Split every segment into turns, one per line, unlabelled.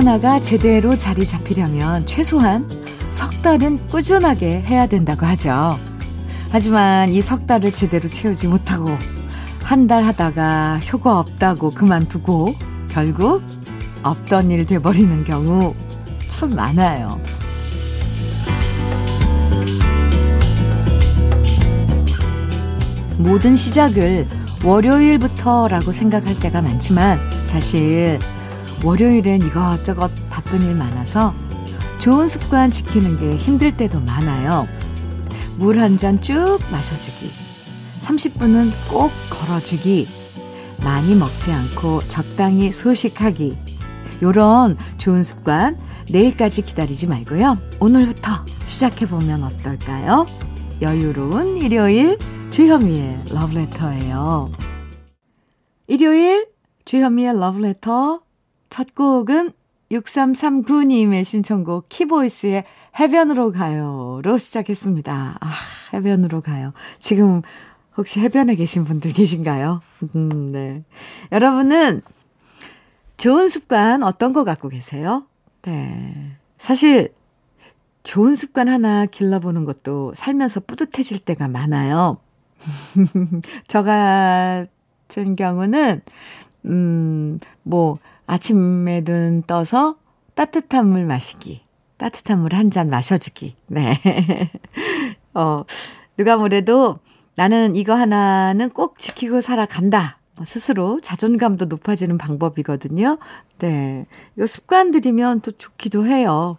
하나가 제대로 자리 잡히려면 최소한 석 달은 꾸준하게 해야 된다고 하죠. 하지만 이 석 달을 제대로 채우지 못하고 한 달 하다가 효과 없다고 그만두고 결국 없던 일 돼버리는 경우 참 많아요. 모든 시작을 월요일부터라고 생각할 때가 많지만 사실 월요일엔 이것저것 바쁜 일 많아서 좋은 습관 지키는 게 힘들 때도 많아요. 물 한 잔 쭉 마셔주기. 30분은 꼭 걸어주기. 많이 먹지 않고 적당히 소식하기. 요런 좋은 습관 내일까지 기다리지 말고요. 오늘부터 시작해보면 어떨까요? 여유로운 일요일 주현미의 러브레터예요. 일요일 주현미의 러브레터 첫 곡은 6339님의 신청곡 키보이스의 해변으로 가요로 시작했습니다. 아, 해변으로 가요. 지금 혹시 해변에 계신 분들 계신가요? 음, 네. 여러분은 좋은 습관 어떤 거 갖고 계세요? 네. 사실 좋은 습관 하나 길러보는 것도 살면서 뿌듯해질 때가 많아요. 저 같은 경우는, 음, 뭐, 아침에 눈 떠서 따뜻한 물 마시기. 따뜻한 물 한 잔 마셔주기. 네. 어, 누가 뭐래도 나는 이거 하나는 꼭 지키고 살아간다. 뭐 스스로 자존감도 높아지는 방법이거든요. 네. 이거 습관 들이면 또 좋기도 해요.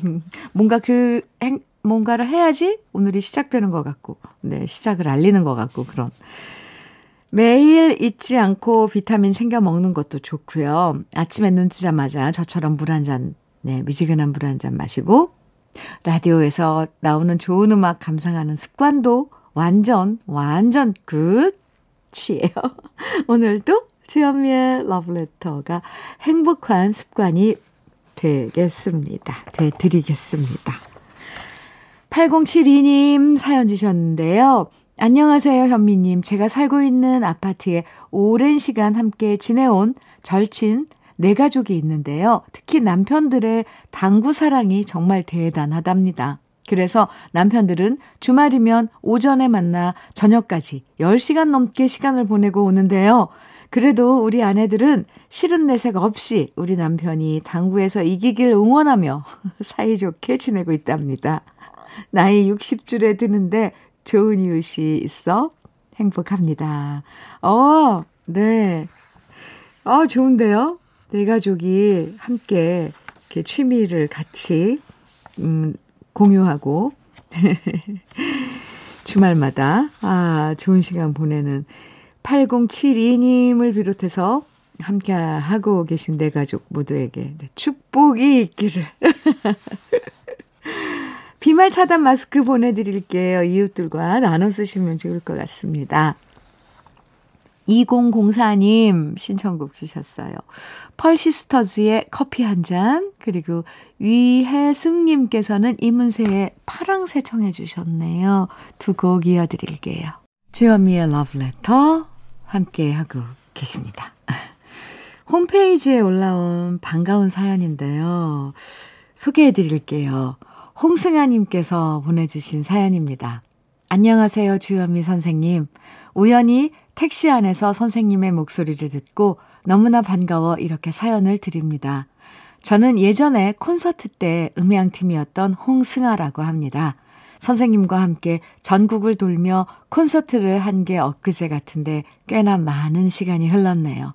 뭔가 그 행, 뭔가를 해야지 오늘이 시작되는 것 같고, 네, 시작을 알리는 것 같고, 그런. 매일 잊지 않고 비타민 챙겨 먹는 것도 좋고요. 아침에 눈 뜨자마자 저처럼 물 한 잔, 네, 미지근한 물 한 잔 마시고, 라디오에서 나오는 좋은 음악 감상하는 습관도 완전, 완전 끝이에요. 오늘도 주현미의 러브레터가 행복한 습관이 되겠습니다. 되드리겠습니다. 8072님 사연 주셨는데요. 안녕하세요, 현미님. 제가 살고 있는 아파트에 오랜 시간 함께 지내온 절친 네 가족이 있는데요. 특히 남편들의 당구 사랑이 정말 대단하답니다. 그래서 남편들은 주말이면 오전에 만나 저녁까지 10시간 넘게 시간을 보내고 오는데요. 그래도 우리 아내들은 싫은 내색 없이 우리 남편이 당구에서 이기길 응원하며 사이좋게 지내고 있답니다. 나이 60줄에 드는데 좋은 이웃이 있어 행복합니다. 어, 네. 어, 좋은데요? 네 가족이 함께 이렇게 취미를 같이, 음, 공유하고, 주말마다, 아, 좋은 시간 보내는 8072님을 비롯해서 함께 하고 계신 네 가족 모두에게 네, 축복이 있기를. 비말 차단 마스크 보내드릴게요. 이웃들과 나눠 쓰시면 좋을 것 같습니다. 2004님 신청곡 주셨어요. 펄시스터즈의 커피 한 잔, 그리고 위혜승님께서는 이문세의 파랑새 청해 주셨네요. 두 곡 이어드릴게요. 주현미의 러브레터 함께하고 계십니다. 홈페이지에 올라온 반가운 사연인데요. 소개해 드릴게요. 홍승아님께서 보내주신 사연입니다. 안녕하세요, 주현미 선생님. 우연히 택시 안에서 선생님의 목소리를 듣고 너무나 반가워 이렇게 사연을 드립니다. 저는 예전에 콘서트 때 음향팀이었던 홍승아라고 합니다. 선생님과 함께 전국을 돌며 콘서트를 한 게 엊그제 같은데 꽤나 많은 시간이 흘렀네요.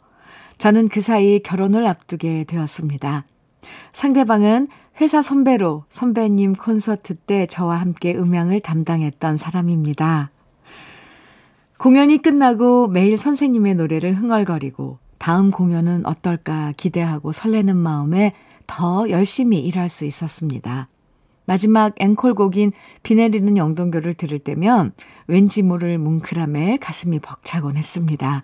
저는 그 사이 결혼을 앞두게 되었습니다. 상대방은 회사 선배로 선배님 콘서트 때 저와 함께 음향을 담당했던 사람입니다. 공연이 끝나고 매일 선생님의 노래를 흥얼거리고 다음 공연은 어떨까 기대하고 설레는 마음에 더 열심히 일할 수 있었습니다. 마지막 앵콜곡인 비 내리는 영동교를 들을 때면 왠지 모를 뭉클함에 가슴이 벅차곤 했습니다.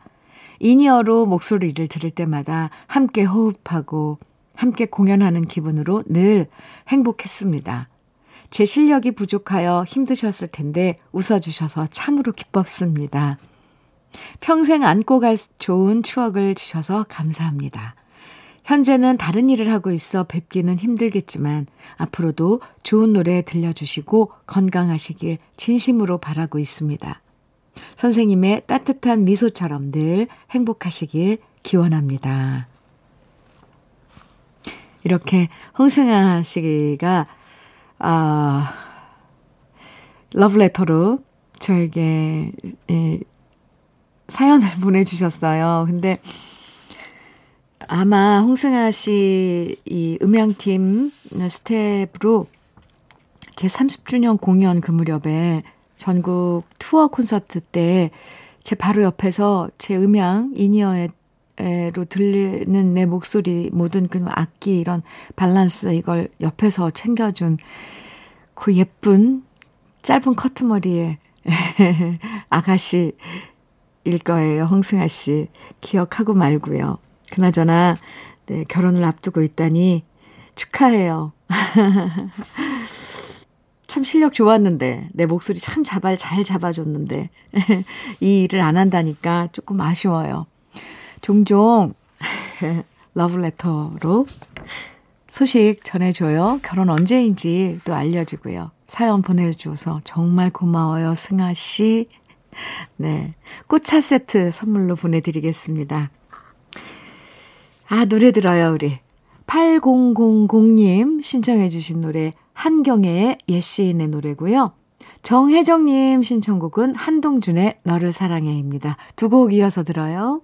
in-ear로 목소리를 들을 때마다 함께 호흡하고 함께 공연하는 기분으로 늘 행복했습니다. 제 실력이 부족하여 힘드셨을 텐데 웃어주셔서 참으로 기뻤습니다. 평생 안고 갈 좋은 추억을 주셔서 감사합니다. 현재는 다른 일을 하고 있어 뵙기는 힘들겠지만 앞으로도 좋은 노래 들려주시고 건강하시길 진심으로 바라고 있습니다. 선생님의 따뜻한 미소처럼 늘 행복하시길 기원합니다. 이렇게 홍승아 씨가 아 러브레터로 저에게 예, 사연을 보내주셨어요. 근데 아마 홍승아 씨 이 음향팀 스텝으로 제 30주년 공연 그 무렵에 전국 투어 콘서트 때 제 바로 옆에서 제 음향 in-ear 로 들리는 내 목소리 모든 그 악기 이런 밸런스 이걸 옆에서 챙겨준 그 예쁜 짧은 커트머리에 아가씨일 거예요. 홍승아 씨. 기억하고 말고요. 그나저나, 네, 결혼을 앞두고 있다니 축하해요. 참 실력 좋았는데, 내 목소리 참 잡아, 잘 잡아줬는데, 이 일을 안 한다니까 조금 아쉬워요. 종종, 러브레터로 소식 전해줘요. 결혼 언제인지 또 알려주고요. 사연 보내줘서 정말 고마워요, 승아 씨. 네. 꽃차 세트 선물로 보내드리겠습니다. 아, 노래 들어요, 우리. 8000님 신청해주신 노래, 한경애의 예시인의 노래고요. 정혜정님 신청곡은 한동준의 너를 사랑해입니다. 두 곡 이어서 들어요.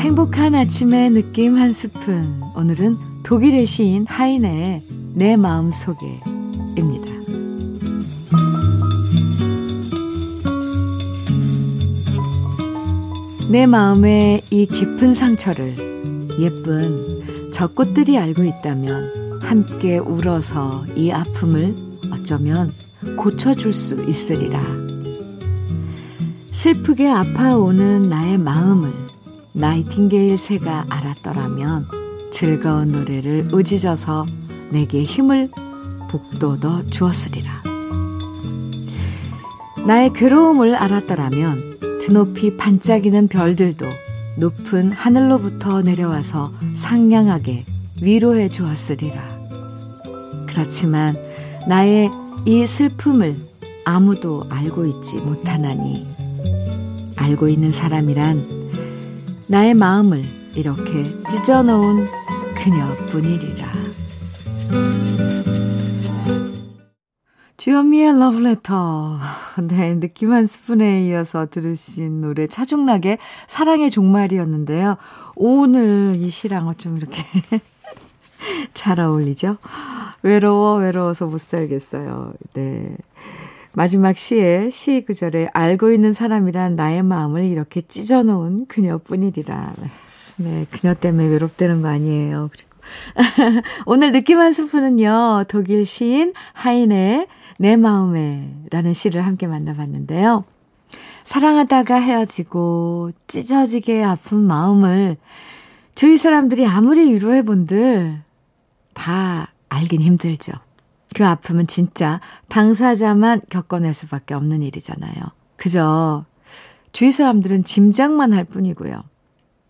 행복한 아침의 느낌 한 스푼. 오늘은 독일의 시인 하인의 내 마음 속에입니다. 내 마음의 이 깊은 상처를 예쁜 저 꽃들이 알고 있다면 함께 울어서 이 아픔을 어쩌면 고쳐줄 수 있으리라. 슬프게 아파오는 나의 마음을 나이팅게일 새가 알았더라면 즐거운 노래를 우짖어서 내게 힘을 북돋워 주었으리라. 나의 괴로움을 알았더라면 드높이 반짝이는 별들도 높은 하늘로부터 내려와서 상냥하게 위로해 주었으리라. 그렇지만 나의 이 슬픔을 아무도 알고 있지 못하나니 알고 있는 사람이란 나의 마음을 이렇게 찢어놓은 그녀뿐이리라. 주현미의 러브레터. 네, 느낌 한 스푼에 이어서 들으신 노래 차중락의 사랑의 종말이었는데요. 오늘 이 시랑 어쩜 이렇게 잘 어울리죠? 외로워, 외로워서 못 살겠어요. 네. 마지막 시에 시 구절에 알고 있는 사람이란 나의 마음을 이렇게 찢어놓은 그녀뿐이리라. 네, 그녀 때문에 외롭다는 거 아니에요. 그리고 오늘 느낌 한 스푼은요, 독일 시인 하인의 내 마음에 라는 시를 함께 만나봤는데요. 사랑하다가 헤어지고 찢어지게 아픈 마음을 주위 사람들이 아무리 위로해 본들 다 알긴 힘들죠. 그 아픔은 진짜 당사자만 겪어낼 수밖에 없는 일이잖아요. 그저 주위 사람들은 짐작만 할 뿐이고요.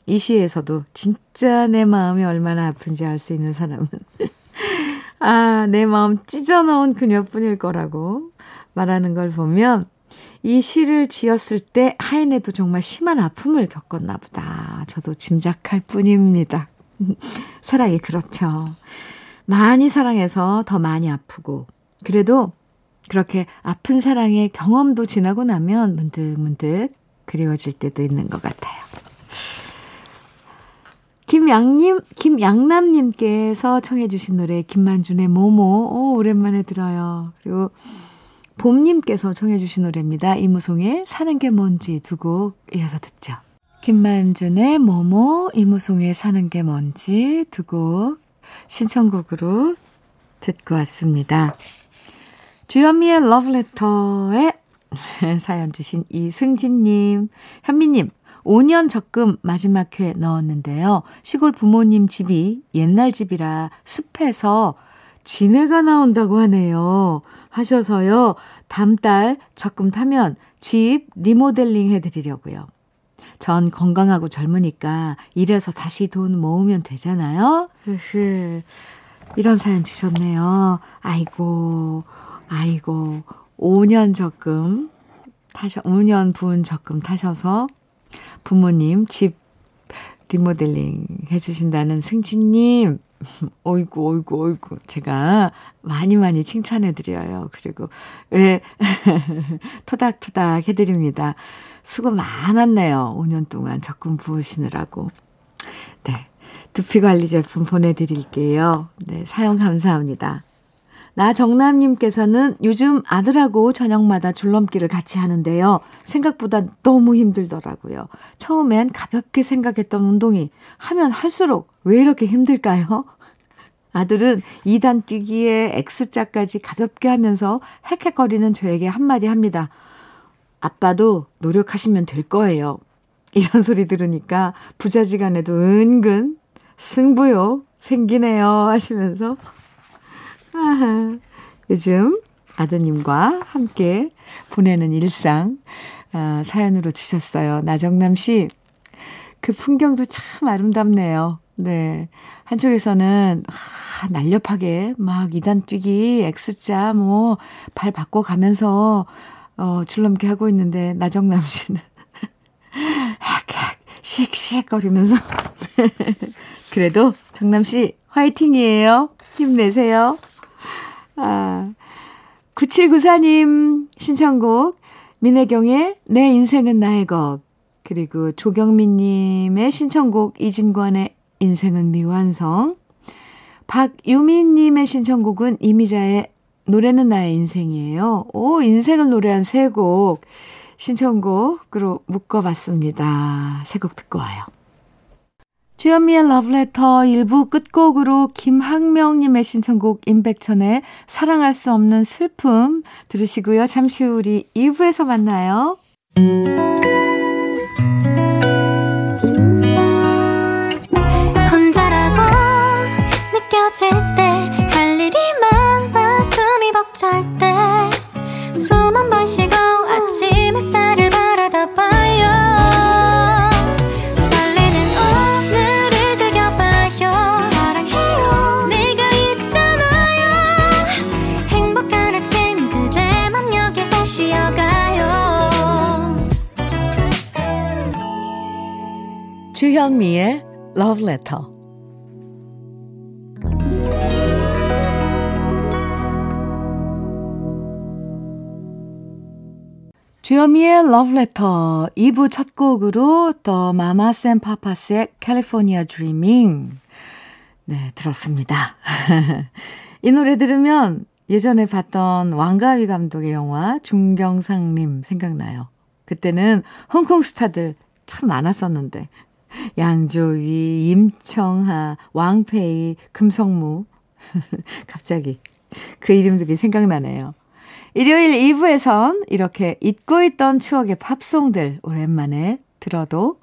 이 시에서도 진짜 내 마음이 얼마나 아픈지 알 수 있는 사람은 아, 내 마음 찢어놓은 그녀뿐일 거라고 말하는 걸 보면 이 시를 지었을 때 하인에도 정말 심한 아픔을 겪었나 보다. 저도 짐작할 뿐입니다. 사랑이 그렇죠. 많이 사랑해서 더 많이 아프고, 그래도 그렇게 아픈 사랑의 경험도 지나고 나면 문득문득 그리워질 때도 있는 것 같아요. 김양님, 김양남님께서 청해주신 노래, 김만준의 모모. 오, 오랜만에 들어요. 그리고 봄님께서 청해주신 노래입니다. 이무송의 사는 게 뭔지 두 곡 이어서 듣죠. 김만준의 모모, 이무송의 사는 게 뭔지 두 곡 신청곡으로 듣고 왔습니다. 주현미의 러브레터에 사연 주신 이승진님, 현미님, 5년 적금 마지막 회 넣었는데요. 시골 부모님 집이 옛날 집이라 습해서 진해가 나온다고 하네요. 하셔서요. 다음 달 적금 타면 집 리모델링 해드리려고요. 전 건강하고 젊으니까 이래서 다시 돈 모으면 되잖아요. 흐흐. 이런 사연 주셨네요. 아이고, 아이고. 5년 적금 타셔, 5년 분 적금 타셔서 부모님 집 리모델링 해주신다는 승진님, 어이구, 어이구, 어이구. 제가 많이 많이 칭찬해드려요. 그리고, 왜, 토닥토닥 해드립니다. 수고 많았네요. 5년 동안 적금 부으시느라고. 네. 두피 관리 제품 보내드릴게요. 네. 사용 감사합니다. 나정남님께서는 요즘 아들하고 저녁마다 줄넘기를 같이 하는데요. 생각보다 너무 힘들더라고요. 처음엔 가볍게 생각했던 운동이 하면 할수록 왜 이렇게 힘들까요? 아들은 2단 뛰기에 X자까지 가볍게 하면서 헥헥거리는 저에게 한마디 합니다. 아빠도 노력하시면 될 거예요. 이런 소리 들으니까 부자지간에도 은근 승부욕 생기네요 하시면서 아하, 요즘 아드님과 함께 보내는 일상 아, 사연으로 주셨어요. 나정남 씨, 그 풍경도 참 아름답네요. 네. 한쪽에서는, 아, 날렵하게 막 2단 뛰기, X자, 뭐, 발 바꿔가면서, 어, 줄넘기 하고 있는데, 나정남 씨는, 헥헥, 씩씩 거리면서. 그래도, 정남 씨, 화이팅이에요. 힘내세요. 아, 9794님 신청곡 민혜경의 내 인생은 나의 것 그리고 조경민님의 신청곡 이진관의 인생은 미완성 박유민님의 신청곡은 이미자의 노래는 나의 인생이에요. 오, 인생을 노래한 세 곡 신청곡으로 묶어봤습니다. 세 곡 듣고 와요. 주현미의 러브레터 1부 끝곡으로 김학명님의 신청곡 임백천의 사랑할 수 없는 슬픔 들으시고요. 잠시 후 우리 2부에서 만나요. Love Letter. 주현미의 Love Letter 2부 첫 곡으로 The Mamas and Papas의 California Dreaming 네, 들었습니다. 이 노래 들으면 예전에 봤던 왕가위 감독의 영화 중경삼림 생각나요. 그때는 홍콩 스타들 참 많았었는데 양조위, 임청하, 왕페이, 금성무. 갑자기 그 이름들이 생각나네요. 일요일 2부에선 이렇게 잊고 있던 추억의 팝송들 오랜만에 들어도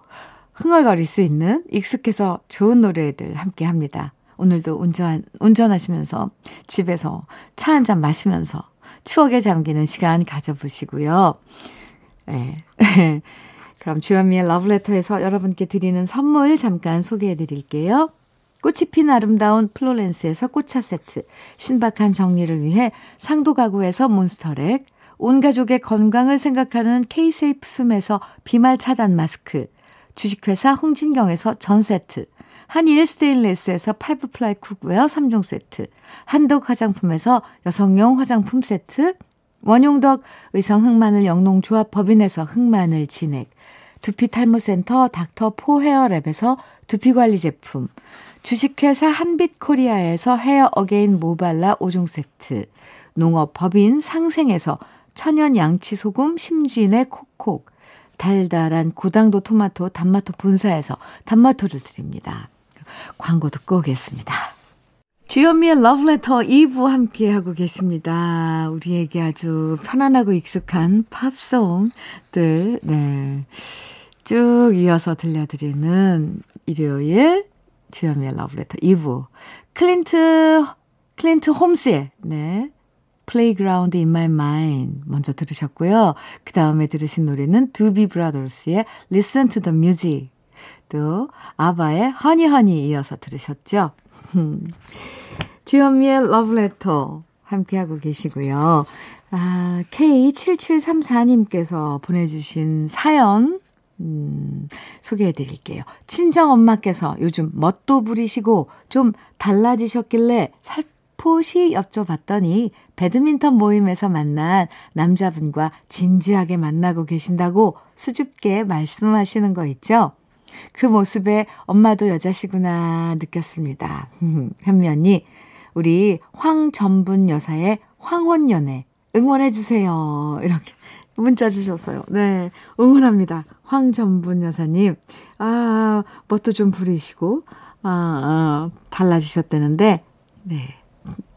흥얼거릴 수 있는 익숙해서 좋은 노래들 함께 합니다. 오늘도 운전, 운전하시면서 집에서 차 한 잔 마시면서 추억에 잠기는 시간 가져보시고요. 네. 그럼 주현미의 러브레터에서 여러분께 드리는 선물 잠깐 소개해 드릴게요. 꽃이 핀 아름다운 플로렌스에서 꽃차 세트, 신박한 정리를 위해 상도 가구에서 몬스터랙, 온 가족의 건강을 생각하는 케이세이프 숨에서 비말 차단 마스크, 주식회사 홍진경에서 전 세트, 한일 스테인레스에서 five ply cookware 3종 세트, 한독 화장품에서 여성용 화장품 세트, 원용덕 의성 흑마늘 영농조합 법인에서 흑마늘 진액, 두피 탈모센터 닥터 포 헤어랩에서 두피관리 제품, 주식회사 한빛코리아에서 헤어 어게인 모발라 5종 세트, 농업 법인 상생에서 천연 양치 소금 심진의 콕콕, 달달한 고당도 토마토 단마토 본사에서 단마토를 드립니다. 광고 듣고 오겠습니다. 주현미의 러브레터 2부 함께 하고 계십니다. 우리에게 아주 편안하고 익숙한 팝송들, 네. 쭉 이어서 들려드리는 일요일 주현미의 러브레터 2부. 클린트, 클린트 홈스의, 네. Playground in My Mind 먼저 들으셨고요. 그 다음에 들으신 노래는 두비 브라더스의 Listen to the Music 또 아바의 Honey Honey 이어서 들으셨죠. 주현미의 러브레터 함께하고 계시고요. 아, K7734님께서 보내주신 사연 음, 소개해 드릴게요. 친정 엄마께서 요즘 멋도 부리시고 좀 달라지셨길래 살포시 여쭤봤더니 배드민턴 모임에서 만난 남자분과 진지하게 만나고 계신다고 수줍게 말씀하시는 거 있죠? 그 모습에 엄마도 여자시구나 느꼈습니다. 현미 언니, 우리 황전분 여사의 황혼연애 응원해주세요. 이렇게 문자 주셨어요. 네, 응원합니다. 황전분 여사님. 아, 뭣도 좀 부리시고, 아, 아 달라지셨다는데, 네.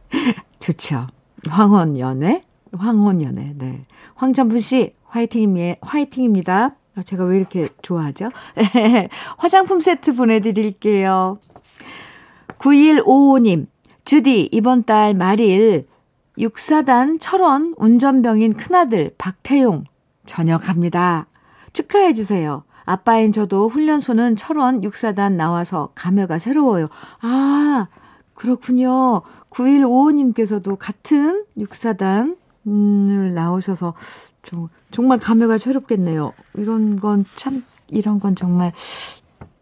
좋죠. 황혼 연애? 황혼 연애, 네. 황전분 씨, 화이팅입니다. 화이팅입니다. 제가 왜 이렇게 좋아하죠? 화장품 세트 보내드릴게요. 9155님, 주디, 이번 달 말일 육사단 철원 운전병인 큰아들 박태용 전역합니다. 축하해 주세요. 아빠인 저도 훈련소는 철원 육사단 나와서 감회가 새로워요. 아, 그렇군요. 9155님께서도 같은 육사단 을 나오셔서 좀, 정말 감회가 새롭겠네요. 이런 건 참, 이런 건 정말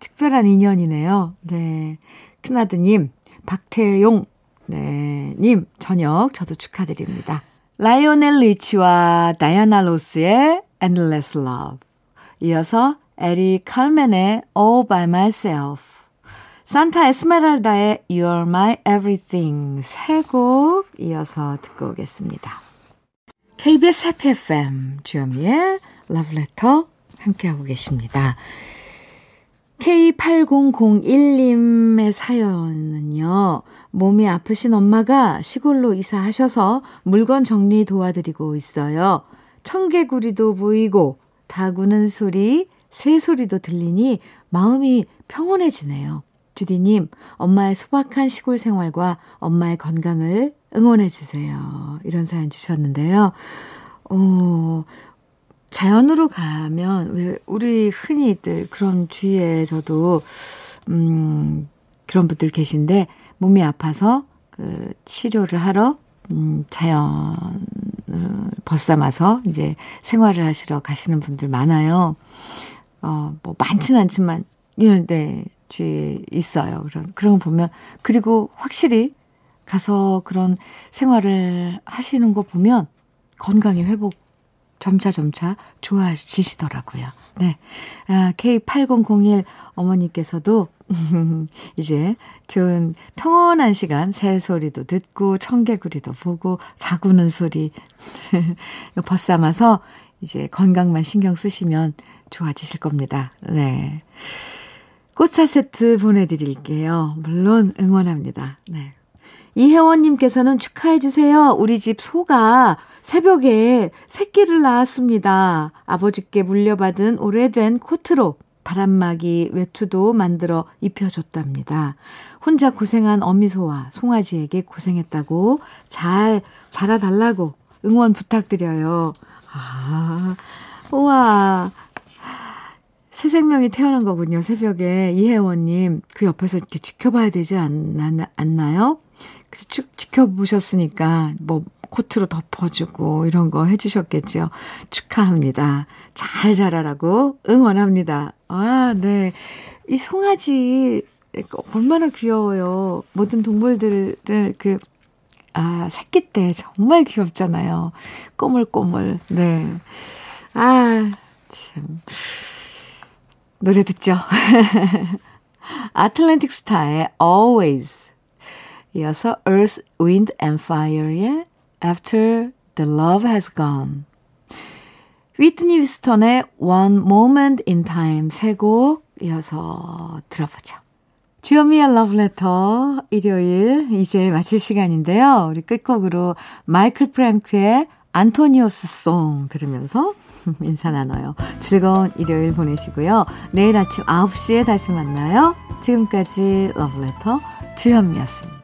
특별한 인연이네요. 네. 큰아드님, 박태용, 네, 님, 저녁 저도 축하드립니다. 라이오넬 리치와 다이아나 로스의 Endless Love. 이어서 에리 칼멘의 All by Myself. 산타 에스메랄다의 You're My Everything 세 곡 이어서 듣고 오겠습니다. KBS 해피 FM 주현미의 Love Letter 함께하고 계십니다. K8001님의 사연은요, 몸이 아프신 엄마가 시골로 이사하셔서 물건 정리 도와드리고 있어요. 청개구리도 보이고, 다구는 소리, 새소리도 들리니 마음이 평온해지네요. 주디님, 엄마의 소박한 시골 생활과 엄마의 건강을 응원해주세요. 이런 사연 주셨는데요. 어, 자연으로 가면 왜 우리 흔히들 그런 주위에 저도 음 그런 분들 계신데 몸이 아파서 그 치료를 하러 음 자연을 벗삼아서 이제 생활을 하시러 가시는 분들 많아요. 어뭐 많지는 않지만 예, 네, 주위에 있어요. 그런 그런 거 보면 그리고 확실히 가서 그런 생활을 하시는 거 보면 건강이 회복 점차 점차 좋아지시더라고요. 네. 아, K8001 어머니께서도 이제 좋은 평온한 시간 새 소리도 듣고 청개구리도 보고 다구는 소리 벗삼아서 이제 건강만 신경 쓰시면 좋아지실 겁니다. 네. 꽃차 세트 보내드릴게요. 물론 응원합니다. 네. 이혜원님께서는 축하해주세요. 우리 집 소가 새벽에 새끼를 낳았습니다. 아버지께 물려받은 오래된 코트로 바람막이 외투도 만들어 입혀줬답니다. 혼자 고생한 어미소와 송아지에게 고생했다고 잘 자라달라고 응원 부탁드려요. 아, 우와. 새 생명이 태어난 거군요. 새벽에 이혜원님 그 옆에서 이렇게 지켜봐야 되지 않나, 않나요? 그래서 쭉 지켜보셨으니까 뭐 코트로 덮어주고 이런 거 해주셨겠죠. 축하합니다. 잘 자라라고 응원합니다. 아, 네. 이 송아지 얼마나 귀여워요. 모든 동물들을 그, 아, 새끼 때 정말 귀엽잖아요. 꼬물꼬물. 네. 아, 참. 노래 듣죠. 아틀란틱 스타의 Always. 이어서 Earth, Wind and Fire의 After the Love Has Gone. 위트니 위스턴의 One Moment in Time 세 곡 이어서 들어보죠. 주현미의 러브레터 일요일 이제 마칠 시간인데요. 우리 끝곡으로 마이클 프랭크의 안토니오스 송 들으면서 인사 나눠요. 즐거운 일요일 보내시고요. 내일 아침 9시에 다시 만나요. 지금까지 러브레터 주현미였습니다.